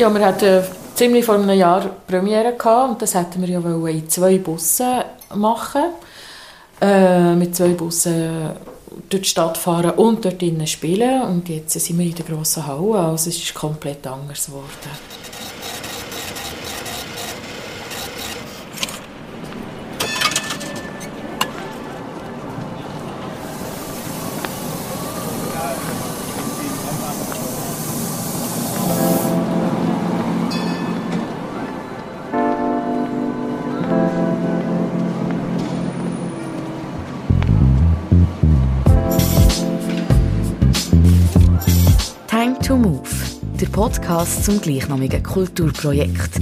Ja, wir hatten ziemlich vor einem Jahr Premiere gehabt und das hätten wir ja in zwei Bussen machen äh, mit zwei Bussen durch die Stadt fahren und dort drinnen spielen und jetzt sind wir in der grossen Halle, also es ist komplett anders geworden. Podcast zum gleichnamigen Kulturprojekt.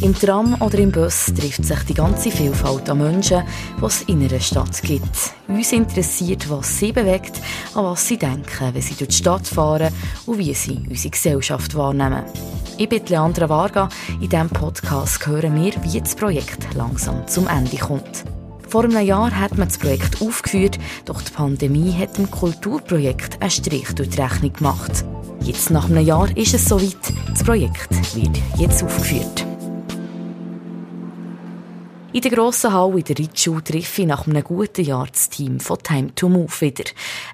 Im Tram oder im Bus trifft sich die ganze Vielfalt an Menschen, die es in einer Stadt gibt. Uns interessiert, was sie bewegt, an was sie denken, wenn sie durch die Stadt fahren und wie sie unsere Gesellschaft wahrnehmen. Ich bin Leandra Varga. In diesem Podcast hören wir, wie das Projekt langsam zum Ende kommt. Vor einem Jahr hat man das Projekt aufgeführt, doch die Pandemie hat dem Kulturprojekt einen Strich durch die Rechnung gemacht. Jetzt nach einem Jahr ist es soweit. Das Projekt wird jetzt aufgeführt. In der grossen Halle in der Ritschule treffe ich nach einem guten Jahr das Team von Time to Move wieder.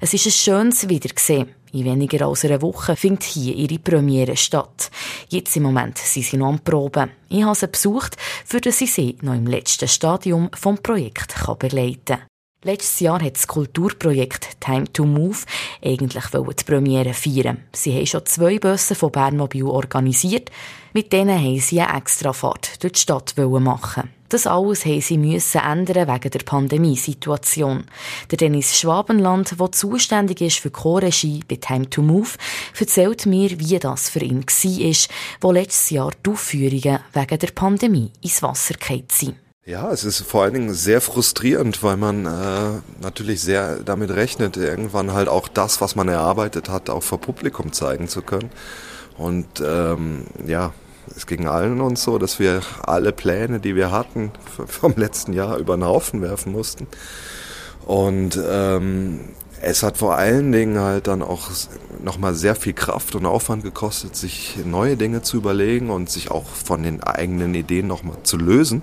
Es ist ein schönes Wiedersehen. In weniger als einer Woche findet hier ihre Premiere statt. Jetzt im Moment sind sie noch am Proben. Ich habe sie besucht, für dass sie sie noch im letzten Stadium vom Projekt begleiten kann. Letztes Jahr hat das Kulturprojekt Time to Move eigentlich die Premiere feiern. Sie haben schon zwei Busse von Bernmobil organisiert. Mit denen haben sie eine Extrafahrt durch die Stadt machen. Das alles haben sie ändern wegen der Pandemiesituation. Der Dennis Schwabenland, der zuständig ist für Co-Regie bei Time to Move, erzählt mir, wie das für ihn war, wo letztes Jahr die Aufführungen wegen der Pandemie ins Wasser gefallen sind. Ja, es ist vor allen Dingen sehr frustrierend, weil man äh, natürlich sehr damit rechnet, irgendwann halt auch das, was man erarbeitet hat, auch vor Publikum zeigen zu können. Und ähm, ja, es ging allen uns so, dass wir alle Pläne, die wir hatten, vom letzten Jahr über den Haufen werfen mussten. Und ähm, es hat vor allen Dingen halt dann auch nochmal sehr viel Kraft und Aufwand gekostet, sich neue Dinge zu überlegen und sich auch von den eigenen Ideen nochmal zu lösen.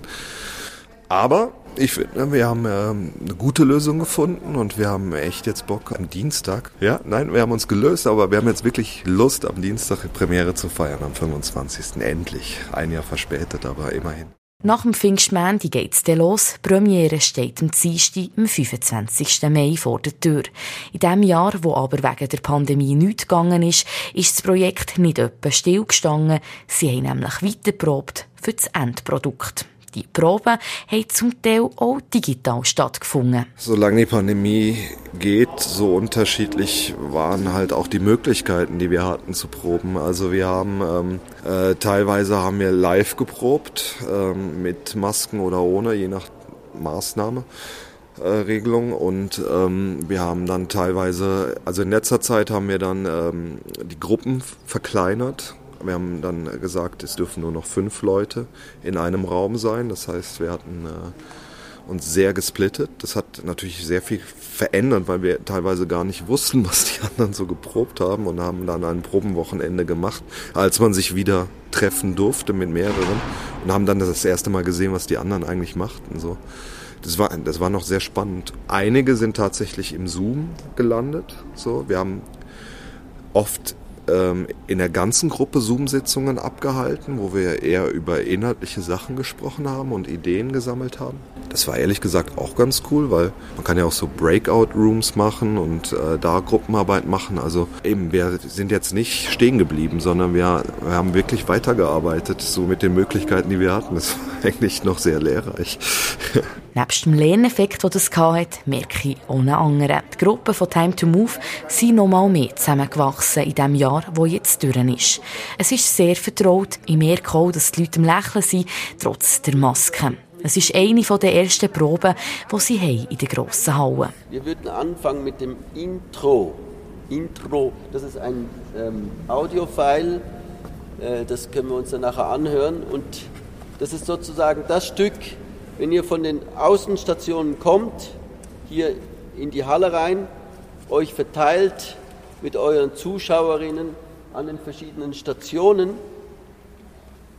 Aber ich finde, wir haben ähm, eine gute Lösung gefunden und wir haben echt jetzt Bock am Dienstag. Ja, nein, wir haben uns gelöst, aber wir haben jetzt wirklich Lust, am Dienstag die Premiere zu feiern, am 25. Endlich. Ein Jahr verspätet, aber immerhin. Nach dem Pfingstmänti geht's dann los. Die Premiere steht am Dienstag, am 25. Mai vor der Tür. In dem Jahr, wo aber wegen der Pandemie nichts gegangen ist, ist das Projekt nicht etwa stillgestanden. Sie haben nämlich weiterprobt für das Endprodukt. Die Proben haben zum Teil auch digital stattgefunden. Solange die Pandemie geht, so unterschiedlich waren halt auch die Möglichkeiten, die wir hatten zu proben. Also wir haben ähm, äh, teilweise haben wir live geprobt, ähm, mit Masken oder ohne, je nach Maßnahme. Äh, Regelung und ähm, wir haben dann teilweise, also in letzter Zeit haben wir dann ähm, die Gruppen verkleinert wir haben dann gesagt, es dürfen nur noch fünf Leute in einem Raum sein. Das heißt, wir hatten äh, uns sehr gesplittet. Das hat natürlich sehr viel verändert, weil wir teilweise gar nicht wussten, was die anderen so geprobt haben und haben dann ein Probenwochenende gemacht, als man sich wieder treffen durfte mit mehreren und haben dann das erste Mal gesehen, was die anderen eigentlich machten. So. Das war, das war noch sehr spannend. Einige sind tatsächlich im Zoom gelandet. So, wir haben oft ähm, in der ganzen Gruppe Zoom-Sitzungen abgehalten, wo wir eher über inhaltliche Sachen gesprochen haben und Ideen gesammelt haben. Das war ehrlich gesagt auch ganz cool, weil man kann ja auch so Breakout-Rooms machen und äh, da Gruppenarbeit machen. Also eben, wir sind jetzt nicht stehen geblieben, sondern wir, wir haben wirklich weitergearbeitet, so mit den Möglichkeiten, die wir hatten. Das war eigentlich noch sehr lehrreich. Nebst dem Lerneffekt, den das hatte, merke ich ohne andere. Die Gruppe von Time to Move sind noch mal mehr zusammengewachsen in dem Jahr, wo jetzt durch ist. Es ist sehr vertraut. Ich merke auch, dass die Leute am Lächeln sind, trotz der Maske. Es ist eine der ersten Proben, die sie haben in der grossen Halle. Wir würden anfangen mit dem Intro. Intro, das ist ein ähm, Audiofile, äh, das können wir uns dann nachher anhören. Und das ist sozusagen das Stück, wenn ihr von den Außenstationen kommt, hier in die Halle rein, euch verteilt mit euren Zuschauerinnen an den verschiedenen Stationen,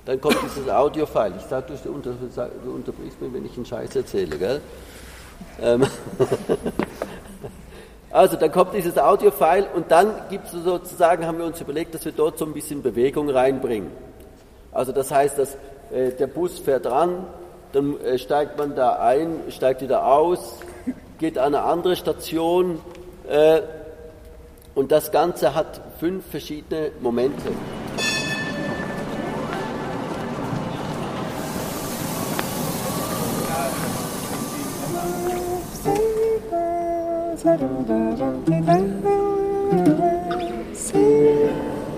dann kommt dieses Audiofile. Ich sage, du, unter, du unterbrichst mich, wenn ich einen Scheiß erzähle, gell? Ähm also dann kommt dieses Audiofile und dann gibt es sozusagen, haben wir uns überlegt, dass wir dort so ein bisschen Bewegung reinbringen. Also das heißt, dass äh, der Bus fährt ran, dann äh, steigt man da ein, steigt wieder aus, geht an eine andere Station äh, und das Ganze hat fünf verschiedene Momente.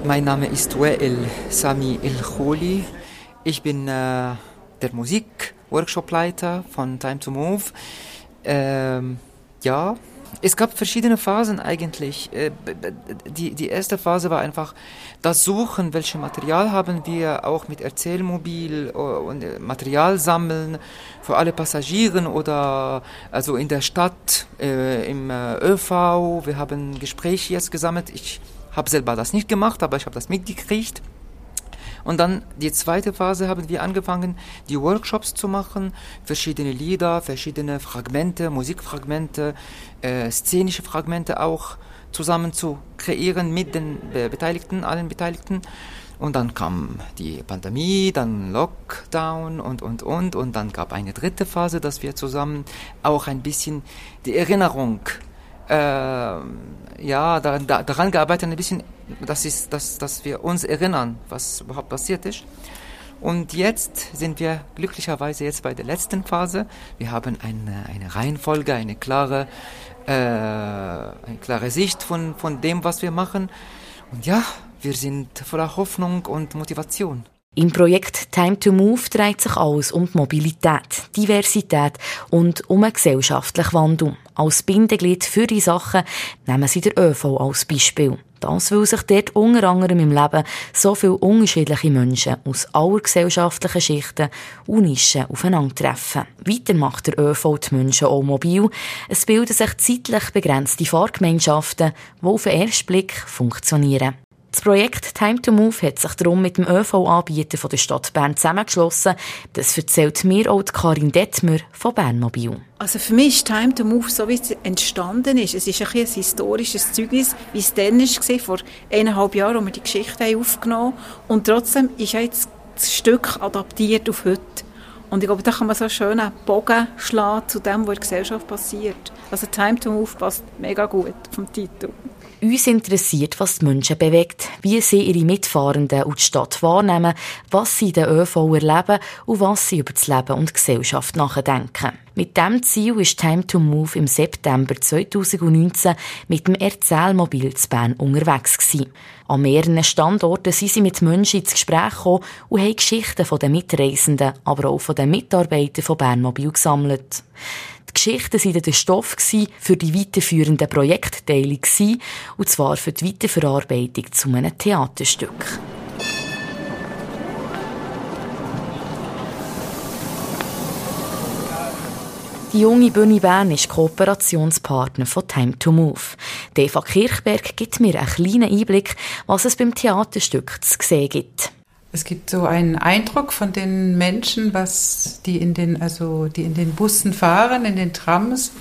Mein Name ist Wael Sami El Kholi. Ich bin äh, der Musik-Workshopleiter von Time to Move. Ähm, ja, es gab verschiedene Phasen eigentlich. Äh, die, die erste Phase war einfach das Suchen, welches Material haben wir, auch mit Erzählmobil äh, und äh, Material sammeln für alle Passagiere oder also in der Stadt, äh, im ÖV. Wir haben Gespräche jetzt gesammelt. Ich habe selber das nicht gemacht, aber ich habe das mitgekriegt. Und dann die zweite Phase haben wir angefangen, die Workshops zu machen, verschiedene Lieder, verschiedene Fragmente, Musikfragmente, äh, szenische Fragmente auch zusammen zu kreieren mit den Beteiligten, allen Beteiligten. Und dann kam die Pandemie, dann Lockdown und, und, und. Und dann gab eine dritte Phase, dass wir zusammen auch ein bisschen die Erinnerung äh, ja, daran, daran gearbeitet, ein bisschen, das ist, dass, dass wir uns erinnern, was überhaupt passiert ist. Und jetzt sind wir glücklicherweise jetzt bei der letzten Phase. Wir haben eine, eine Reihenfolge, eine klare, äh, eine klare Sicht von, von dem, was wir machen. Und ja, wir sind voller Hoffnung und Motivation. Im Projekt Time to Move dreht sich alles um die Mobilität, Diversität und um einen gesellschaftlichen Wandel. Als Bindeglied für die Sachen nehmen sie den ÖV als Beispiel. Das, weil sich dort unter anderem im Leben so viele unterschiedliche Menschen aus aller gesellschaftlichen Schichten und Nischen aufeinandertreffen. Weiter macht der ÖV die Menschen auch mobil. Es bilden sich zeitlich begrenzte Fahrgemeinschaften, die auf den ersten Blick funktionieren. Das Projekt Time to Move hat sich darum mit dem ÖV-Anbieter der Stadt Bern zusammengeschlossen. Das erzählt mir auch Karin Detmer von Bernmobil. Also für mich ist Time to Move, so wie es entstanden ist, es ist ein, ein historisches Zeugnis, wie es dann war, vor eineinhalb Jahren, als wir die Geschichte aufgenommen haben. Und trotzdem ist jetzt das Stück adaptiert auf heute. Und ich glaube, da kann man so schön einen Bogen schlagen zu dem, was in der Gesellschaft passiert. Also Time to Move passt mega gut vom Titel. Uns interessiert, was die Menschen bewegt, wie sie ihre Mitfahrenden und die Stadt wahrnehmen, was sie in den ÖV erleben und was sie über das Leben und die Gesellschaft nachdenken. Mit diesem Ziel ist Time to Move im September 2019 mit dem Erzählmobil zu Bern unterwegs gewesen. An mehreren Standorten sind sie mit Menschen ins Gespräch gekommen und haben Geschichten von den Mitreisenden, aber auch von den Mitarbeitern von Bernmobil gesammelt. Die Geschichten waren der Stoff für die weiterführenden Projektteile und zwar für die Weiterverarbeitung zu einem Theaterstück. Die junge Bühne Bern ist Kooperationspartner von Time to Move. Eva Kirchberg gibt mir einen kleinen Einblick, was es beim Theaterstück zu sehen gibt. Es gibt so einen Eindruck von den Menschen, was die in den, also die in den Bussen fahren, in den Trams.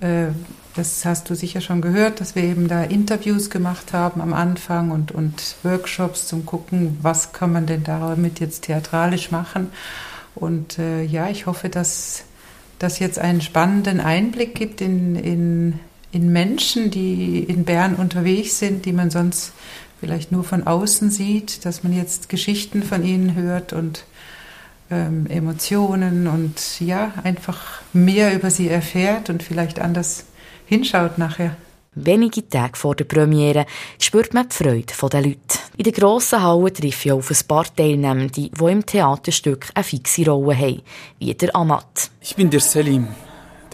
Äh, das hast du sicher schon gehört, dass wir eben da Interviews gemacht haben am Anfang und, und Workshops zum Gucken, was kann man denn damit jetzt theatralisch machen. Und äh, ja, ich hoffe, dass das jetzt einen spannenden Einblick gibt in, in, in Menschen, die in Bern unterwegs sind, die man sonst vielleicht nur von außen sieht, dass man jetzt Geschichten von ihnen hört und ähm, Emotionen und ja, einfach mehr über sie erfährt und vielleicht anders hinschaut nachher. Wenige Tage vor der Premiere spürt man die Freude der Leute. In der grossen Halle treffe ich auf ein paar Teilnehmende, die im Theaterstück eine fixe Rolle haben, wie der Amat. Ich bin der Selim.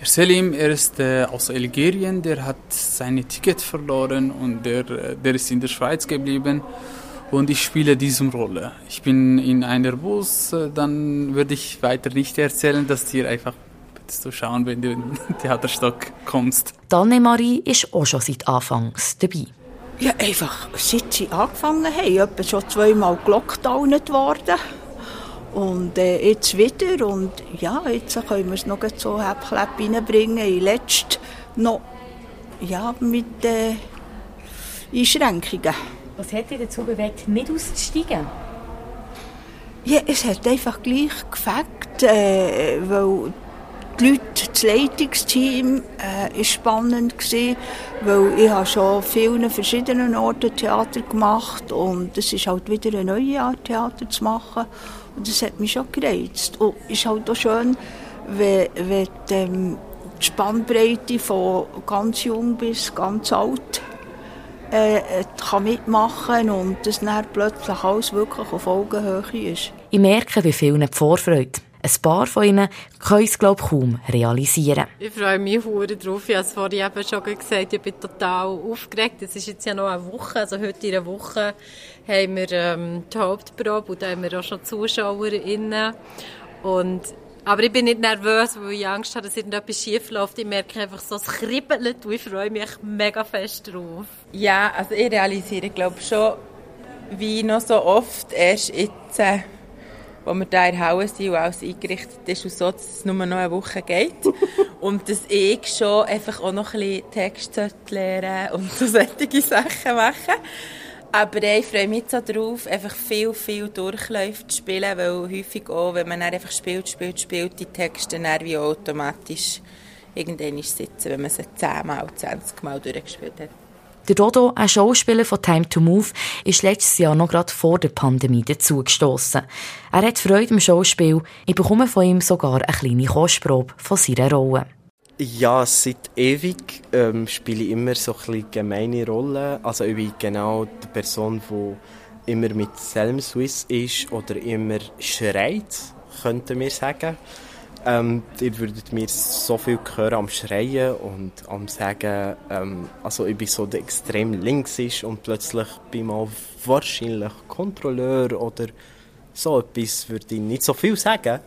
Der Selim, er ist äh, aus Algerien, der hat sein Ticket verloren und der, äh, der ist in der Schweiz geblieben und ich spiele diese Rolle. Ich bin in einer Bus, äh, dann würde ich weiter nicht erzählen, dass dir einfach zu schauen, wenn du in den Theaterstock kommst. Danne Marie ist auch schon seit Anfangs dabei. Ja, einfach seit sie angefangen haben, etwa schon zweimal gelockdownt worden. Und äh, jetzt wieder und ja, jetzt können wir es noch so Häppchen reinbringen. In letzt noch ja, mit äh, Einschränkungen. Was hat dich dazu bewegt, nicht auszusteigen? Ja, es hat einfach gleich gefällt, äh, weil die Leute, das Leitungsteam äh, ist spannend gewesen, weil ich habe schon vielen verschiedenen Orten Theater gemacht und es ist halt wieder eine neue Art Theater zu machen das hat mich schon gereizt. Und es ist halt auch schön, wenn, wenn die, ähm, die Spannbreite von ganz jung bis ganz alt äh, kann mitmachen und das dann plötzlich alles wirklich auf Augenhöhe ist. Ich merke, wie vielen die Vorfreude. Ein paar von ihnen können es, glaube ich, kaum realisieren. Ich freue mich sehr darauf. Ich habe es vorhin eben schon gesagt, ich bin total aufgeregt. Es ist jetzt ja noch eine Woche, also heute in einer Woche haben wir ähm, die Hauptprobe und da haben wir auch schon ZuschauerInnen. Und aber ich bin nicht nervös, weil ich Angst habe, dass irgendetwas schief läuft. Ich merke einfach so, es kribbelt und ich freue mich mega fest drauf. Ja, also ich realisiere, glaube schon, wie noch so oft erst jetzt, äh, wo wir da in Halle sind und alles eingerichtet ist und so, dass es nur noch eine Woche geht. und dass ich schon einfach auch noch ein bisschen Text lernen und so solche Sachen machen aber ich freue mich so darauf, einfach viel, viel Durchläufe zu spielen, weil häufig auch, wenn man einfach spielt, spielt, spielt, die Texte dann wie automatisch irgendwann sitzen, wenn man sie 10 Mal, 20 Mal durchgespielt hat. Der Dodo, ein Schauspieler von Time to Move, ist letztes Jahr noch gerade vor der Pandemie dazugestossen. Er hat Freude im Schauspiel. Ich bekomme von ihm sogar eine kleine Kostprobe von seiner Rolle. Ja, seit ewig ähm, spiele ich immer so ein gemeine Rollen. Also ich bin genau die Person, die immer mit Selm Swiss ist oder immer schreit, könnten wir sagen. Ähm, ihr würdet mir so viel hören am Schreien und am Sagen, ähm, also ich bin so der extrem links ist und plötzlich bin ich mal wahrscheinlich Kontrolleur oder so etwas, würde ich nicht so viel sagen.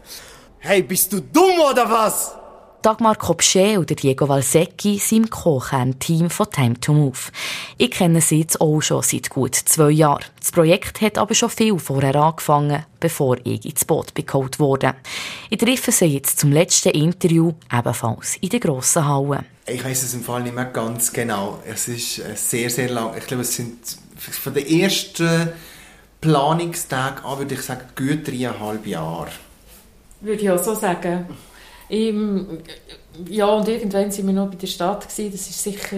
Hey, bist du dumm oder was? Dagmar Kopsche oder Diego Valsecchi sind im Co-Kern-Team von Time to Move. Ich kenne sie jetzt auch schon seit gut zwei Jahren. Das Projekt hat aber schon viel vorher angefangen, bevor ich ins Boot geholt wurde. Ich treffe sie jetzt zum letzten Interview, ebenfalls in der grossen Halle. Ich weiß es im Fall nicht mehr ganz genau. Es ist äh, sehr, sehr lang. Ich glaube, es sind von den ersten Planungstagen an, würde ich sagen, gut dreieinhalb Jahre. Würde ich auch so sagen. Im, ja, und irgendwann waren wir noch bei der Stadt. Gewesen. Das ist sicher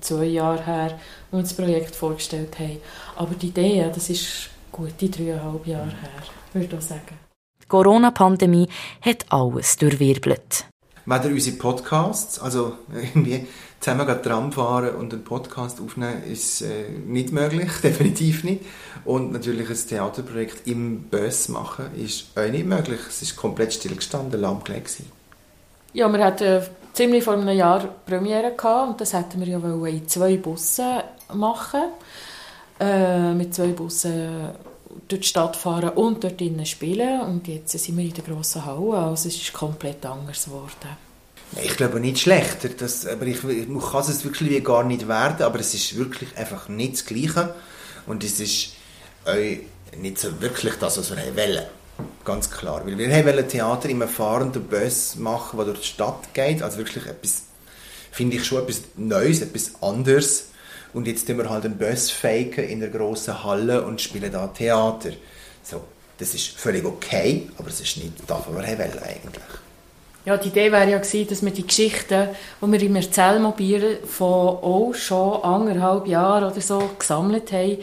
zwei Jahre her, wo wir das Projekt vorgestellt haben. Aber die Idee, das ist gute dreieinhalb Jahre her, würde ich sagen. Die Corona-Pandemie hat alles durchwirbelt. Weder unsere Podcasts, also irgendwie zusammen Tram fahren und einen Podcast aufnehmen, ist äh, nicht möglich, definitiv nicht. Und natürlich ein Theaterprojekt im Böss machen, ist auch nicht möglich. Es ist komplett stillgestanden, lahmgelegt Ja, wir hatten äh, ziemlich vor einem Jahr Premiere gehabt und das hätten wir ja in zwei Bussen machen äh, mit zwei Bussen durch die Stadt fahren und dort drinnen spielen und jetzt sind wir in der grossen Halle, also es ist komplett anders geworden. Ich glaube nicht schlechter, das, aber ich, ich kann es wirklich gar nicht werden, aber es ist wirklich einfach nicht das Gleiche und es ist nicht so wirklich das, was wir wollen. Ganz klar. Weil wir wollen Theater im fahrenden Bus machen, der durch die Stadt geht. Also wirklich etwas, finde ich schon etwas Neues, etwas anderes. Und jetzt tun wir halt einen Bus faken in der grossen Halle und spielen da Theater. So, das ist völlig okay, aber es ist nicht das, was wir wollen eigentlich. Ja, die Idee wäre ja gewesen, dass wir die Geschichten, die wir im Erzählmobil von auch schon anderthalb Jahren oder so gesammelt haben,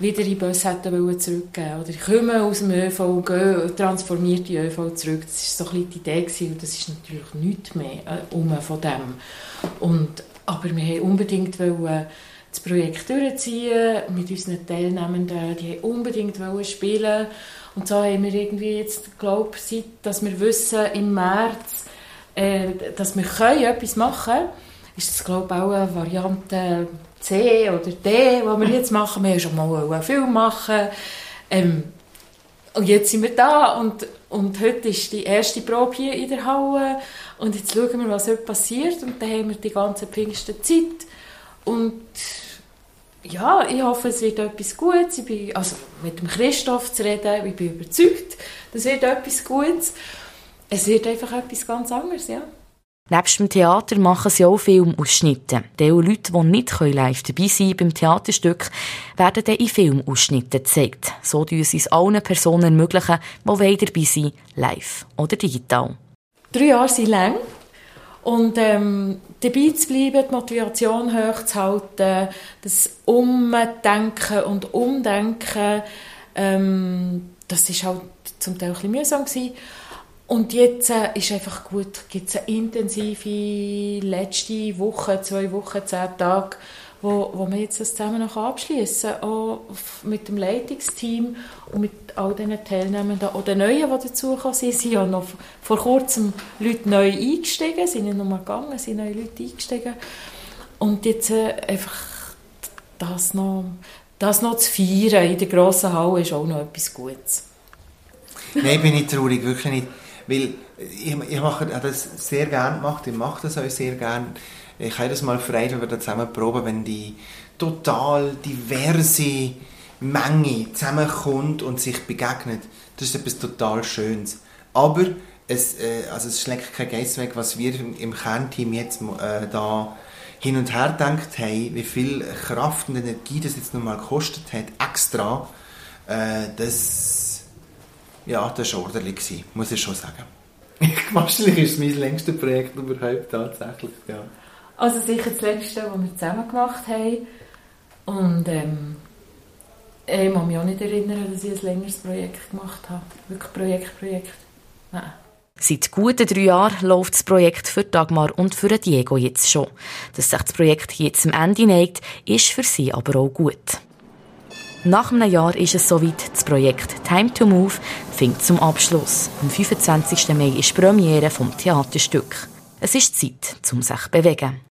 wieder in Bus hätten wollen zurückgeben Oder ich komme aus dem ÖV und gehe, transformiert die ÖV zurück. Das war so ein bisschen die Idee gewesen, und das ist natürlich nichts mehr äh, um von dem. Und, aber wir wollten unbedingt wollen, das Projekt durchziehen mit unseren Teilnehmenden. Die wollten unbedingt spielen. Und so haben wir irgendwie jetzt, glaube ich, dass wir wissen, im März, äh, dass wir können etwas machen können, ist das, glaube ich, auch eine Variante C oder D, was wir jetzt machen. Wir haben schon mal einen Film machen. Ähm, und jetzt sind wir da und, und heute ist die erste Probe hier in der Halle und jetzt schauen wir, was heute passiert und dann haben wir die ganze Pfingsten Zeit und ja, ich hoffe, es wird etwas Gutes. Ich bin, also mit dem Christoph zu reden, ich bin überzeugt, es wird etwas Gutes. Es wird einfach etwas ganz anderes, ja. Nebst dem Theater machen sie auch Filmausschnitte. Die Leute, die nicht live dabei sein beim Theaterstück, werden dann in Filmausschnitten gezeigt. So tun sie es allen Personen ermöglichen, die dabei sind, live oder digital. Drei Jahre sind lang. Und ähm, dabei zu bleiben, die Motivation hochzuhalten, das Umdenken und Umdenken, ähm, das ist halt zum Teil ein bisschen mühsam gewesen. Und jetzt äh, ist einfach gut, gibt es eine intensive letzte Woche, zwei Wochen, zehn Tage, wo, wo wir jetzt das zusammen noch abschließen kann, auch mit dem Leitungsteam und mit all diesen Teilnehmenden, auch den Neuen, die dazugekommen sind. Sind ja noch vor kurzem Leute neu eingestiegen, sind nicht nur gegangen, sind neue Leute eingestiegen. Und jetzt äh, einfach das noch, das noch zu feiern in der grossen Halle ist auch noch etwas Gutes. Nein, bin ich traurig, wirklich nicht. Weil ich, ich mache das sehr gerne gemacht, ich mache das auch sehr gerne. Ich habe das mal frei, wenn wir da zusammen proben, wenn die total diverse Menge zusammenkommt und sich begegnet. Das ist etwas total Schönes. Aber es, äh, also es schlägt kein Geist weg, was wir im Kernteam jetzt äh, da hin und her gedacht haben, wie viel Kraft und Energie das jetzt nochmal gekostet hat, extra, äh, das ja, das war ordentlich, muss ich schon sagen. Wahrscheinlich ist es mein längstes Projekt überhaupt tatsächlich, ja. Also sicher das letzte, das wir zusammen gemacht haben. Und ähm, ich kann mich auch nicht erinnern, dass ich ein längeres Projekt gemacht habe. Wirklich Projekt, Projekt. Nein. Seit guten drei Jahren läuft das Projekt für Dagmar und für Diego jetzt schon. Dass sich das Projekt jetzt am Ende neigt, ist für sie aber auch gut. Nach einem Jahr ist es soweit, das Projekt Time to Move fängt zum Abschluss. Am 25. Mai ist die Premiere vom Theaterstück. Es ist Zeit, um sich zu bewegen.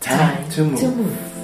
Time to move. To move.